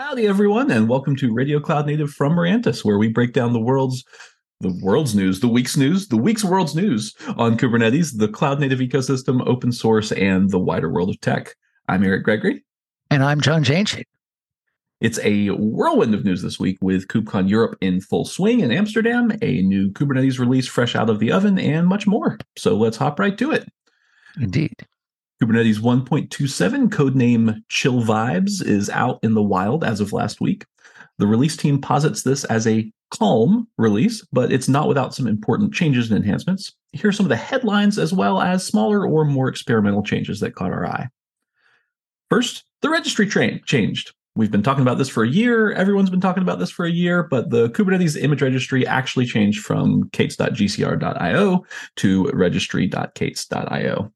Howdy, everyone, and welcome to Radio Cloud Native from Mirantis, where we break down the world's the world's news, the week's news, the week's world's news on Kubernetes, the cloud native ecosystem, open source, and the wider world of tech. I'm Eric Gregory. And I'm John Jainschigg. It's a whirlwind of news this week with KubeCon Europe in full swing in Amsterdam, a new Kubernetes release fresh out of the oven, and much more. So let's hop right to it. Indeed. Kubernetes 1.27, codename Chill Vibes, is out in the wild as of last week. The release team posits this as a calm release, but it's not without some important changes and enhancements. Here are some of the headlines as well as smaller or more experimental changes that caught our eye. First, the registry train changed. We've been talking about this for a year. Everyone's been talking about this for a year, but the Kubernetes image registry actually changed from k8s.gcr.io to registry.k8s.io.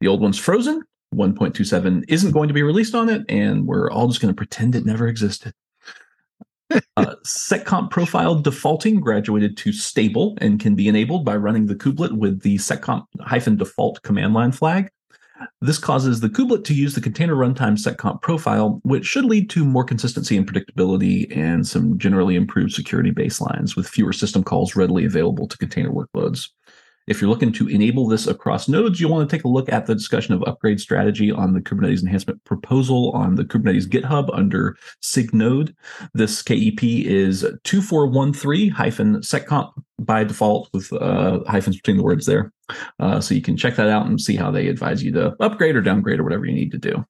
The old one's frozen. 1.27 isn't going to be released on it, and we're all just going to pretend it never existed. uh, seccomp profile defaulting graduated to stable and can be enabled by running the kubelet with the seccomp default command line flag. This causes the kubelet to use the container runtime seccomp profile, which should lead to more consistency and predictability and some generally improved security baselines with fewer system calls readily available to container workloads. If you're looking to enable this across nodes, you'll want to take a look at the discussion of upgrade strategy on the Kubernetes enhancement proposal on the Kubernetes GitHub under SIG-node. This KEP is 2413 hyphen seccomp by default with uh, hyphens between the words there. Uh, so you can check that out and see how they advise you to upgrade or downgrade or whatever you need to do.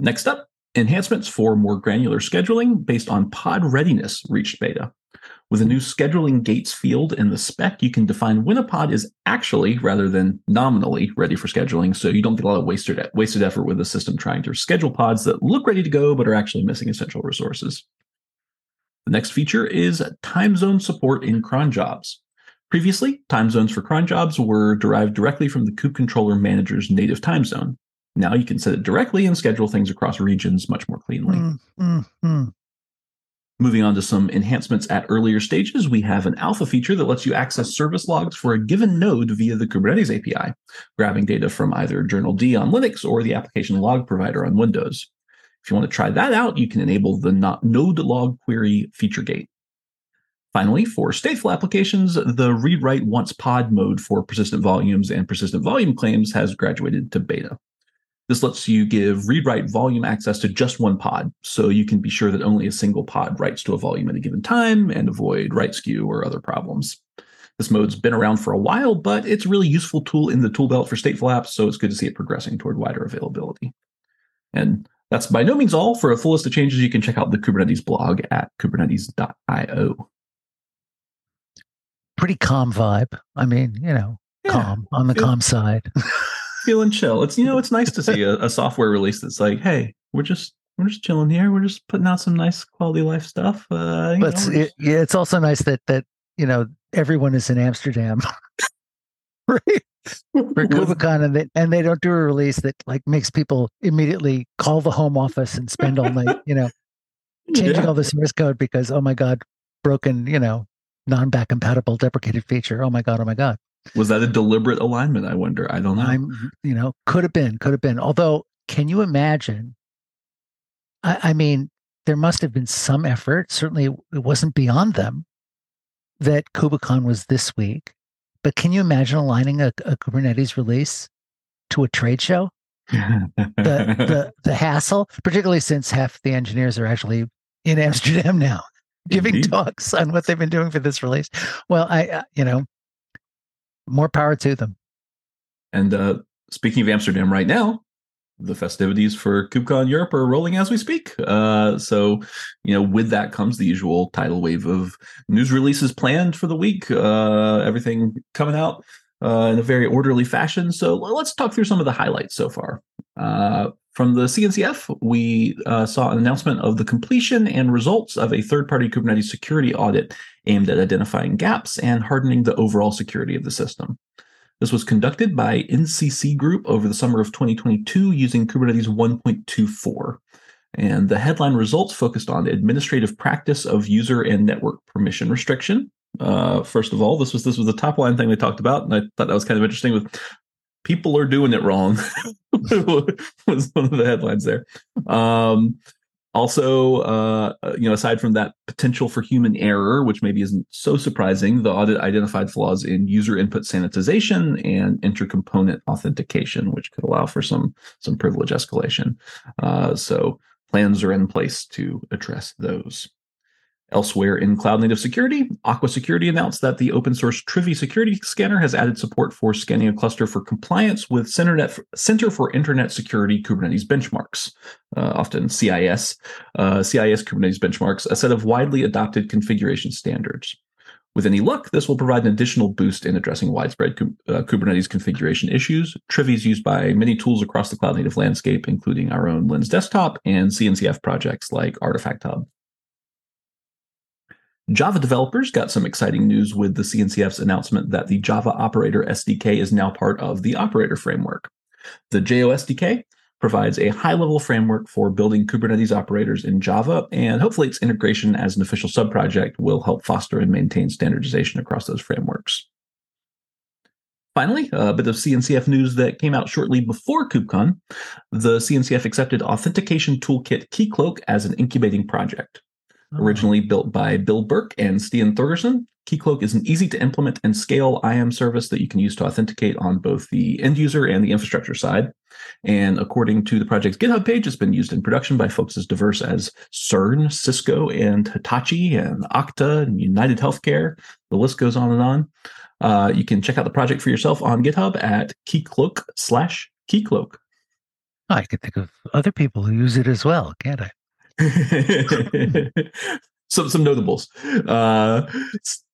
Next up, enhancements for more granular scheduling based on pod readiness reached beta. With a new scheduling gates field in the spec, you can define when a pod is actually, rather than nominally, ready for scheduling, so you don't get a lot of wasted, wasted effort with the system trying to schedule pods that look ready to go but are actually missing essential resources. The next feature is time zone support in cron jobs. Previously, time zones for cron jobs were derived directly from the kube controller manager's native time zone. Now you can set it directly and schedule things across regions much more cleanly. Mm, mm, mm. Moving on to some enhancements at earlier stages, we have an alpha feature that lets you access service logs for a given node via the Kubernetes API, grabbing data from either journald on Linux or the application log provider on Windows. If you want to try that out, you can enable the node log query feature gate. Finally, for stateful applications, the read write once pod mode for persistent volumes and persistent volume claims has graduated to beta. This lets you give read write volume access to just one pod, so you can be sure that only a single pod writes to a volume at a given time and avoid write skew or other problems. This mode's been around for a while, but it's a really useful tool in the tool belt for stateful apps, so it's good to see it progressing toward wider availability. And that's by no means all. For a full list of changes, you can check out the Kubernetes blog at kubernetes.io. Pretty calm vibe. I mean, you know, yeah. calm on the calm side. feeling chill. It's you know, it's nice to see a, a, software release that's like, hey, we're just we're just chilling here. We're just putting out some nice quality life stuff. Uh, but know, it, yeah, it's also nice that that you know everyone is in Amsterdam, right? For KubeCon, and they and they don't do a release that like makes people immediately call the home office and spend all night, you know, changing yeah. all the source code because oh my god, broken, you know, non-back compatible deprecated feature. Oh my god, oh my god. Was that a deliberate alignment? I wonder. I don't know. I'm, you know, could have been, could have been. Although, can you imagine? I, I mean, there must have been some effort. Certainly, it wasn't beyond them that KubeCon was this week. But can you imagine aligning a, a Kubernetes release to a trade show? the, the the hassle, particularly since half the engineers are actually in Amsterdam now, giving Indeed. talks on what they've been doing for this release. Well, I, uh, you know, more power to them. And uh, speaking of Amsterdam right now, the festivities for KubeCon Europe are rolling as we speak. Uh, so, you know, with that comes the usual tidal wave of news releases planned for the week. Uh, everything coming out uh, in a very orderly fashion. So let's talk through some of the highlights so far. From the CNCF, we uh, saw an announcement of the completion and results of a third party Kubernetes security audit aimed at identifying gaps and hardening the overall security of the system. This was conducted by NCC Group over the summer of 2022 using Kubernetes 1.24. And the headline results focused on administrative practice of user and network permission restriction. Uh, first of all, this was this was the top line thing they talked about, and I thought that was kind of interesting. With people are doing it wrong was one of the headlines there. Um, Also, uh, you know, aside from that potential for human error, which maybe isn't so surprising, the audit identified flaws in user input sanitization and intercomponent authentication, which could allow for some some privilege escalation. Uh, so plans are in place to address those. Elsewhere in cloud native security, Aqua Security announced that the open source Trivy security scanner has added support for scanning a cluster for compliance with Center for Internet Security Kubernetes benchmarks, uh, often CIS, uh, CIS Kubernetes benchmarks, a set of widely adopted configuration standards. With any luck, this will provide an additional boost in addressing widespread uh, Kubernetes configuration issues. Trivy is used by many tools across the cloud native landscape, including our own Lens desktop and CNCF projects like Artifact Hub. Java developers got some exciting news with the CNCF's announcement that the Java Operator SDK is now part of the Operator framework. The JO SDK provides a high level framework for building Kubernetes operators in Java, and hopefully its integration as an official subproject will help foster and maintain standardization across those frameworks. Finally, a bit of CNCF news that came out shortly before KubeCon. The CNCF accepted Authentication Toolkit Keycloak as an incubating project. Originally built by Bill Burke and Stian Thorgersen, Keycloak is an easy to implement and scale IAM service that you can use to authenticate on both the end user and the infrastructure side. And according to the project's GitHub page, it's been used in production by folks as diverse as CERN, Cisco, and Hitachi, and Okta, and United Healthcare. The list goes on and on. Uh, you can check out the project for yourself on GitHub at keycloak slash keycloak. I can think of other people who use it as well, can't I? some some notables. Uh,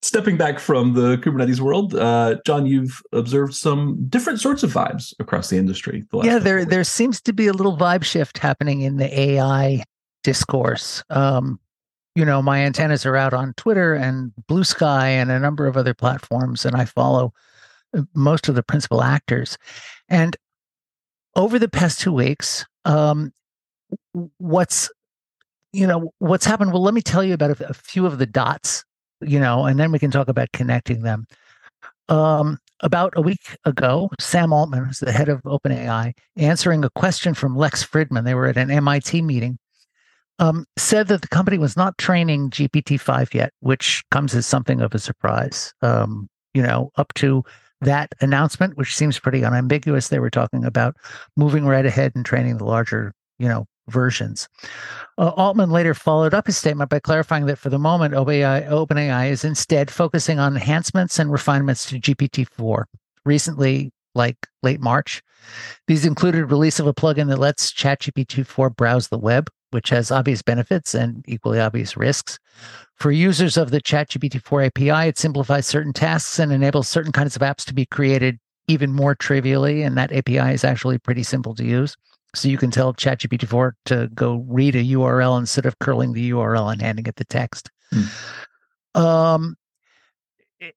stepping back from the Kubernetes world, uh, John, you've observed some different sorts of vibes across the industry. The yeah, there there seems to be a little vibe shift happening in the AI discourse. Um, you know, my antennas are out on Twitter and Blue Sky and a number of other platforms, and I follow uh, most of the principal actors. And over the past two weeks, um, what's you know what's happened well let me tell you about a, a, few of the dots you know and then we can talk about connecting them. Um, about a week ago sam altman who's the head of openai answering a question from lex fridman they were at an mit meeting um, said that the company was not training gpt-5 yet which comes as something of a surprise um, you know up to that announcement which seems pretty unambiguous. They were talking about moving right ahead and training the larger you know versions. Uh, Altman later followed up his statement by clarifying that for the moment, OpenAI, OpenAI is instead focusing on enhancements and refinements to GPT-4. Recently, like late March, these included release of a plugin that lets ChatGPT-4 browse the web, which has obvious benefits and equally obvious risks. For users of the ChatGPT-4 API, it simplifies certain tasks and enables certain kinds of apps to be created even more trivially, and that API is actually pretty simple to use. So you can tell ChatGPT-4 to go read a URL instead of curling the URL and handing it the text. Hmm. Um,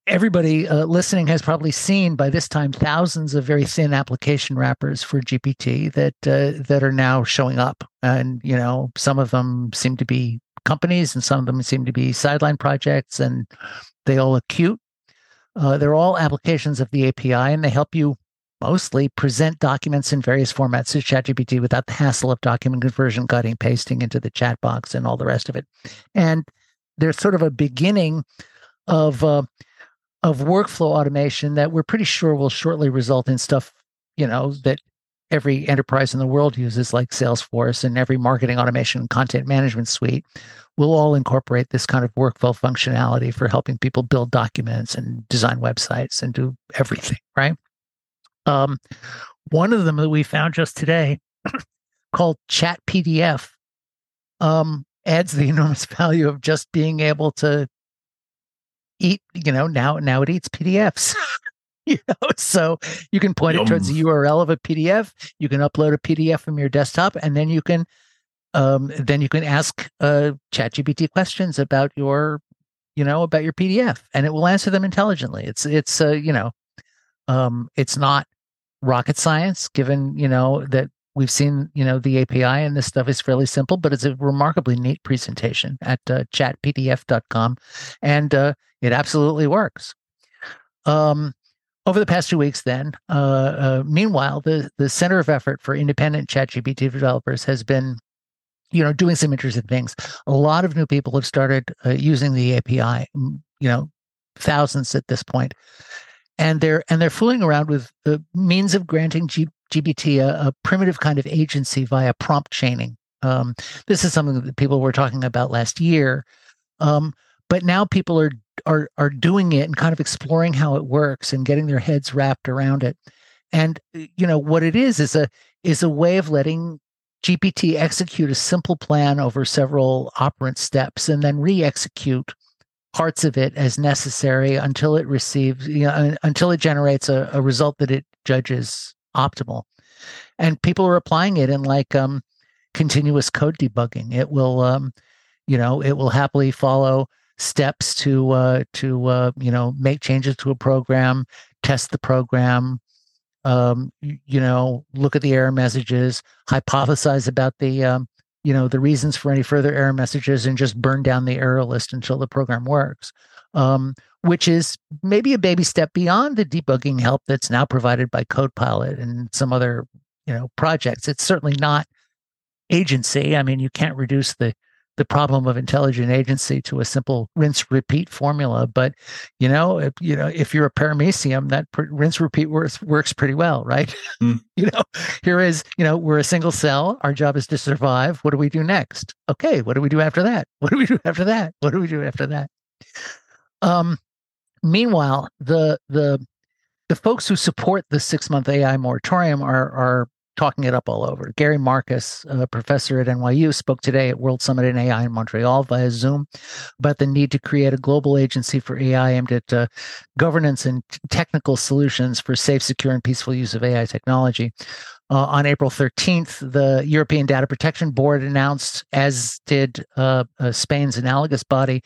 everybody uh, listening has probably seen by this time thousands of very thin application wrappers for GPT that uh, that are now showing up, and you know some of them seem to be companies, and some of them seem to be sideline projects, and they all look cute. Uh, they're all applications of the API, and they help you mostly present documents in various formats to ChatGPT without the hassle of document conversion, cutting, pasting into the chat box, and all the rest of it. And there's sort of a beginning of uh, of workflow automation that we're pretty sure will shortly result in stuff, you know, that every enterprise in the world uses, like Salesforce, and every marketing automation and content management suite will all incorporate this kind of workflow functionality for helping people build documents and design websites and do everything, right? Um, one of them that we found just today, called Chat PDF, um, adds the enormous value of just being able to eat. You know, now now it eats PDFs. you know, so you can point Yum. it towards the URL of a PDF. You can upload a PDF from your desktop, and then you can um, then you can ask uh, ChatGPT questions about your you know about your PDF, and it will answer them intelligently. It's it's uh, you know um, it's not rocket science, given you know that we've seen you know the API and this stuff is fairly simple, but it's a remarkably neat presentation at uh, chatpdf.com, and uh, it absolutely works. Um, over the past two weeks, then, uh, uh, meanwhile, the the Center of Effort for Independent ChatGPT Developers has been you know, doing some interesting things. A lot of new people have started uh, using the API. You know, thousands at this point, and they're and they're fooling around with the means of granting G- GPT a, a, primitive kind of agency via prompt chaining. Um, this is something that people were talking about last year, um, but now people are are are doing it and kind of exploring how it works and getting their heads wrapped around it. And you know what it is is a is a way of letting GPT execute a simple plan over several operant steps and then re-execute parts of it as necessary until it receives, you know, until it generates a, a result that it judges optimal. And people are applying it in like um, continuous code debugging. It will, um, you know, it will happily follow steps to uh, to uh, you know make changes to a program, test the program, um, you, know, look at the error messages, hypothesize about the, um, you know, the reasons for any further error messages, and just burn down the error list until the program works. Um, which is maybe a baby step beyond the debugging help that's now provided by CodePilot and some other, you know, projects. It's certainly not agency. I mean, you can't reduce the the problem of intelligent agency to a simple rinse repeat formula. But you know, if, you know, if you're a paramecium, that pr- rinse repeat works works pretty well, right? Mm. you know, here is you know we're a single cell. Our job is to survive. What do we do next? Okay, what do we do after that? What do we do after that? What do we do after that? Um, meanwhile, the the the folks who support the six month AI moratorium are are talking it up all over. Gary Marcus, a professor at NYU, spoke today at World Summit in AI in Montreal via Zoom about the need to create a global agency for AI aimed at uh, governance and technical solutions for safe, secure, and peaceful use of AI technology. Uh, on April 13th, the European Data Protection Board announced, as did uh, Spain's analogous body,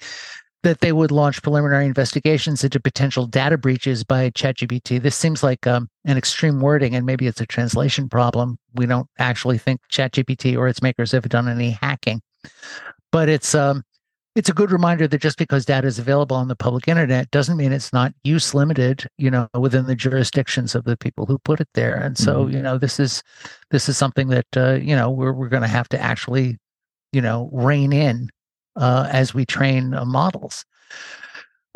that they would launch preliminary investigations into potential data breaches by ChatGPT. This seems like um, an extreme wording, and maybe it's a translation problem. We don't actually think ChatGPT or its makers have done any hacking, but it's um, it's a good reminder that just because data is available on the public internet doesn't mean it's not use limited you know within the jurisdictions of the people who put it there and so mm-hmm. you know this is this is something that uh, you know we're, we're going to have to actually you know rein in uh, as we train uh, models.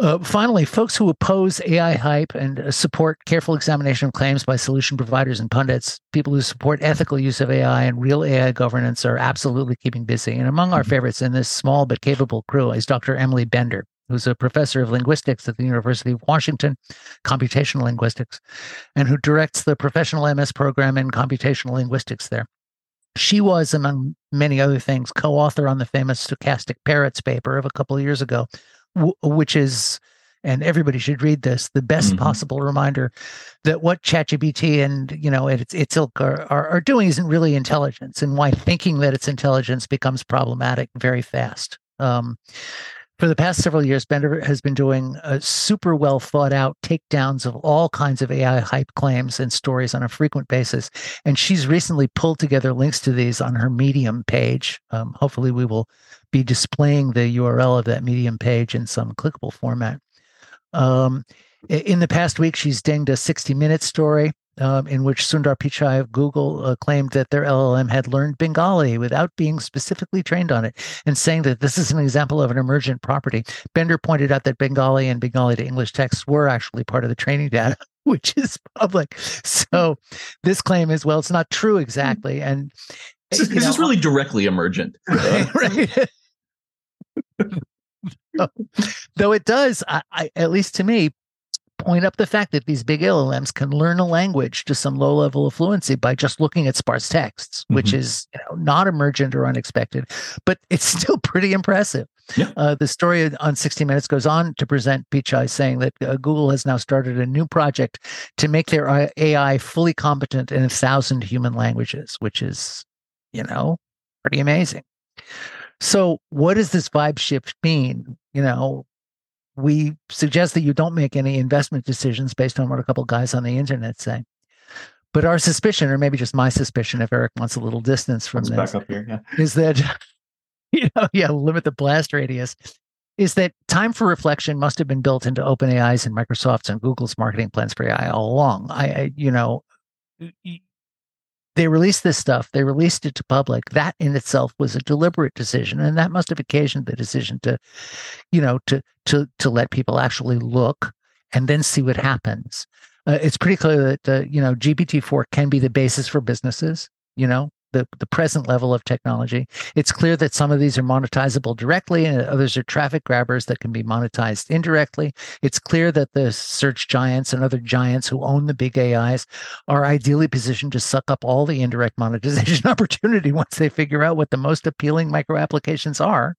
Uh, finally, folks who oppose AI hype and uh, support careful examination of claims by solution providers and pundits, people who support ethical use of AI and real AI governance are absolutely keeping busy. And among our mm-hmm. favorites in this small but capable crew is Dr. Emily Bender, who's a professor of linguistics at the University of Washington, computational linguistics, and who directs the professional MS program in computational linguistics there. She was, among many other things, co author on the famous Stochastic Parrots paper of a couple of years ago, w- which is, and everybody should read this, the best mm-hmm. possible reminder that what ChatGPT and you know its its ilk are, are, are doing isn't really intelligence, and why thinking that it's intelligence becomes problematic very fast. Um, for the past several years, Bender has been doing super well thought out takedowns of all kinds of AI hype claims and stories on a frequent basis. And she's recently pulled together links to these on her Medium page. Um, hopefully, we will be displaying the URL of that Medium page in some clickable format. Um, in the past week, she's dinged a 60 minute story um, in which Sundar Pichai of Google uh, claimed that their LLM had learned Bengali without being specifically trained on it, and saying that this is an example of an emergent property. Bender pointed out that Bengali and Bengali to English texts were actually part of the training data, which is public. So this claim is well, it's not true exactly, and this is this really directly emergent? right. right. Though it does, I, I, at least to me, point up the fact that these big LLMs can learn a language to some low level of fluency by just looking at sparse texts, mm-hmm. which is you know, not emergent or unexpected, but it's still pretty impressive. Yeah. Uh, the story on 60 Minutes goes on to present Pichai saying that uh, Google has now started a new project to make their AI fully competent in a thousand human languages, which is, you know, pretty amazing. So, what does this vibe shift mean? You know, we suggest that you don't make any investment decisions based on what a couple guys on the internet say. But our suspicion, or maybe just my suspicion, if Eric wants a little distance from Let's this, here, yeah. is that you know, yeah, limit the blast radius. Is that time for reflection must have been built into OpenAI's and Microsoft's and Google's marketing plans for AI all along. I, I you know, they released this stuff, they released it to public. That in itself was a deliberate decision. And that must have occasioned the decision to, you know, to to to let people actually look and then see what happens. Uh, it's pretty clear that uh, you know GPT-4 can be the basis for businesses. You know, the, the present level of technology. It's clear that some of these are monetizable directly and others are traffic grabbers that can be monetized indirectly. It's clear that the search giants and other giants who own the big AIs are ideally positioned to suck up all the indirect monetization opportunity once they figure out what the most appealing micro applications are.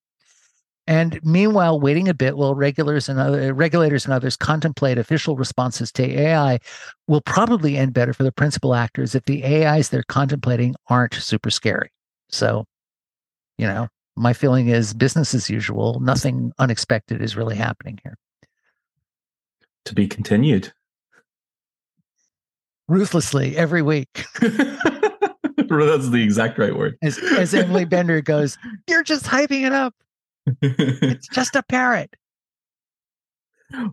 And meanwhile, waiting a bit while regulators and other regulators and others contemplate official responses to AI will probably end better for the principal actors if the AIs they're contemplating aren't super scary. So, you know, my feeling is business as usual. Nothing unexpected is really happening here. To be continued. Ruthlessly every week. That's the exact right word. As, as Emily Bender goes, you're just hyping it up it's just a parrot.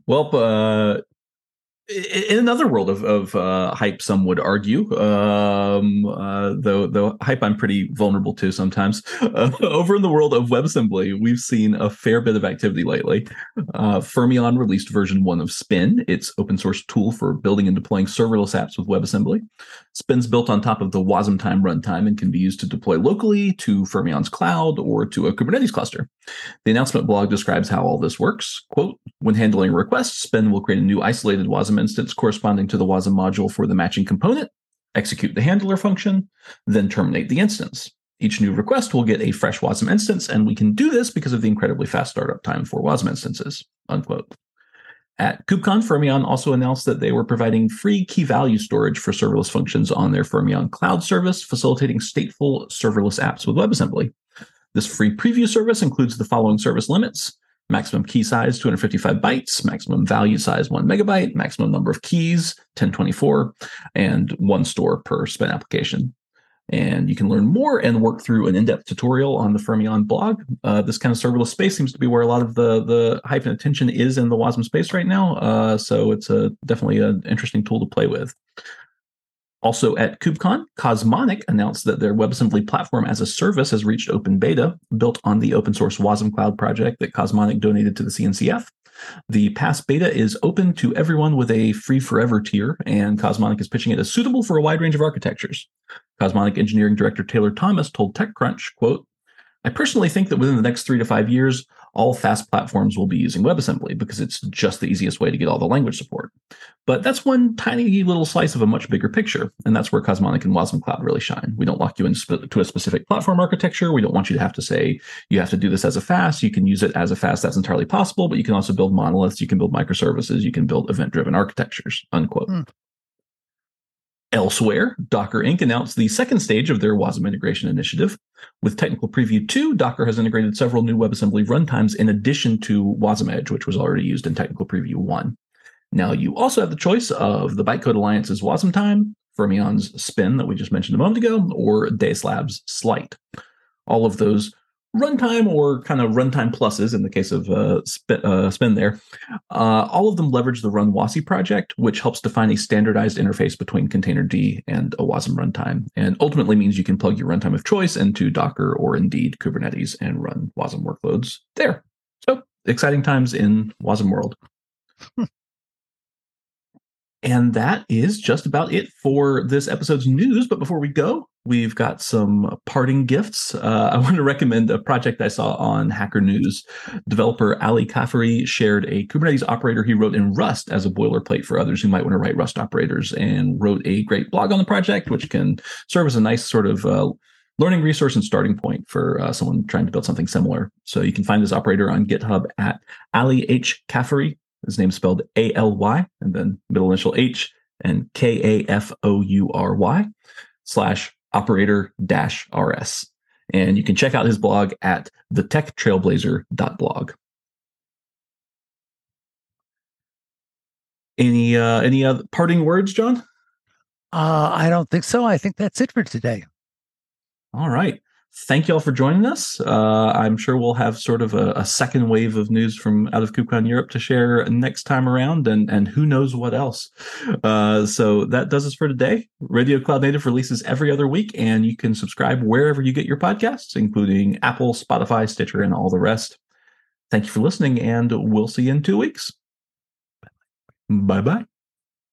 Well, uh, in another world of, of uh, hype, some would argue, um, uh, though though hype I'm pretty vulnerable to sometimes. Uh, over in the world of WebAssembly, we've seen a fair bit of activity lately. Uh, Fermyon released version one of Spin, its open source tool for building and deploying serverless apps with WebAssembly. Spin's built on top of the Wasmtime runtime and can be used to deploy locally to Fermyon's cloud or to a Kubernetes cluster. The announcement blog describes how all this works. Quote, when handling requests, Spin will create a new isolated Wasm instance corresponding to the WASM module for the matching component, execute the handler function, then terminate the instance. Each new request will get a fresh WASM instance, and we can do this because of the incredibly fast startup time for WASM instances. Unquote. At KubeCon, Fermyon also announced that they were providing free key value storage for serverless functions on their Fermyon cloud service, facilitating stateful serverless apps with WebAssembly. This free preview service includes the following service limits maximum key size 255 bytes, maximum value size 1 megabyte, maximum number of keys 1024, and one store per spin application. And you can learn more and work through an in-depth tutorial on the Fermyon blog. Uh, this kind of serverless space seems to be where a lot of the the hype and attention is in the WASM space right now. Uh, so it's a definitely an interesting tool to play with. Also at KubeCon, Cosmonic announced that their WebAssembly platform as a service has reached open beta, built on the open source WASM Cloud project that Cosmonic donated to the CNCF. The PaaS beta is open to everyone with a free forever tier, and Cosmonic is pitching it as suitable for a wide range of architectures. Cosmonic engineering director Taylor Thomas told TechCrunch, quote, I personally think that within the next three to five years, all FaaS platforms will be using WebAssembly because it's just the easiest way to get all the language support. But that's one tiny little slice of a much bigger picture. And that's where Cosmonic and Wasm Cloud really shine. We don't lock you into a specific platform architecture. We don't want you to have to say, you have to do this as a FaaS. You can use it as a FaaS. That's entirely possible. But you can also build monoliths. You can build microservices. You can build event driven architectures, unquote. Mm. Elsewhere, Docker Inc. announced the second stage of their WASM integration initiative. With Technical Preview 2, Docker has integrated several new WebAssembly runtimes in addition to WasmEdge, which was already used in Technical Preview 1. Now, you also have the choice of the Bytecode Alliance's WASM time, Fermyon's Spin that we just mentioned a moment ago, or Deis Labs Slight. All of those runtime or kind of runtime pluses in the case of uh, spin, uh, spin there. Uh, all of them leverage the runwasi project which helps define a standardized interface between containerd and a wasm runtime and ultimately means you can plug your runtime of choice into docker or indeed kubernetes and run wasm workloads there. So exciting times in wasm world And that is just about it for this episode's news. But before we go, we've got some parting gifts. Uh, I want to recommend a project I saw on Hacker News. Developer Aly Kafoury shared a Kubernetes operator he wrote in Rust as a boilerplate for others who might want to write Rust operators and wrote a great blog on the project, which can serve as a nice sort of uh, learning resource and starting point for uh, someone trying to build something similar. So you can find this operator on GitHub at Aly H. Kafoury, his name's spelled A L Y and then middle initial H and K A F O U R Y slash operator dash RS. And you can check out his blog at thetechtrailblazer.blog. Any uh, any other parting words, John? Uh, I don't think so. I think that's it for today. All right. Thank you all for joining us. Uh, I'm sure we'll have sort of a, a, second wave of news from out of KubeCon Europe to share next time around, and and who knows what else. Uh, so that does us for today. Radio Cloud Native releases every other week, and you can subscribe wherever you get your podcasts, including Apple, Spotify, Stitcher, and all the rest. Thank you for listening, and we'll see you in two weeks. Bye bye.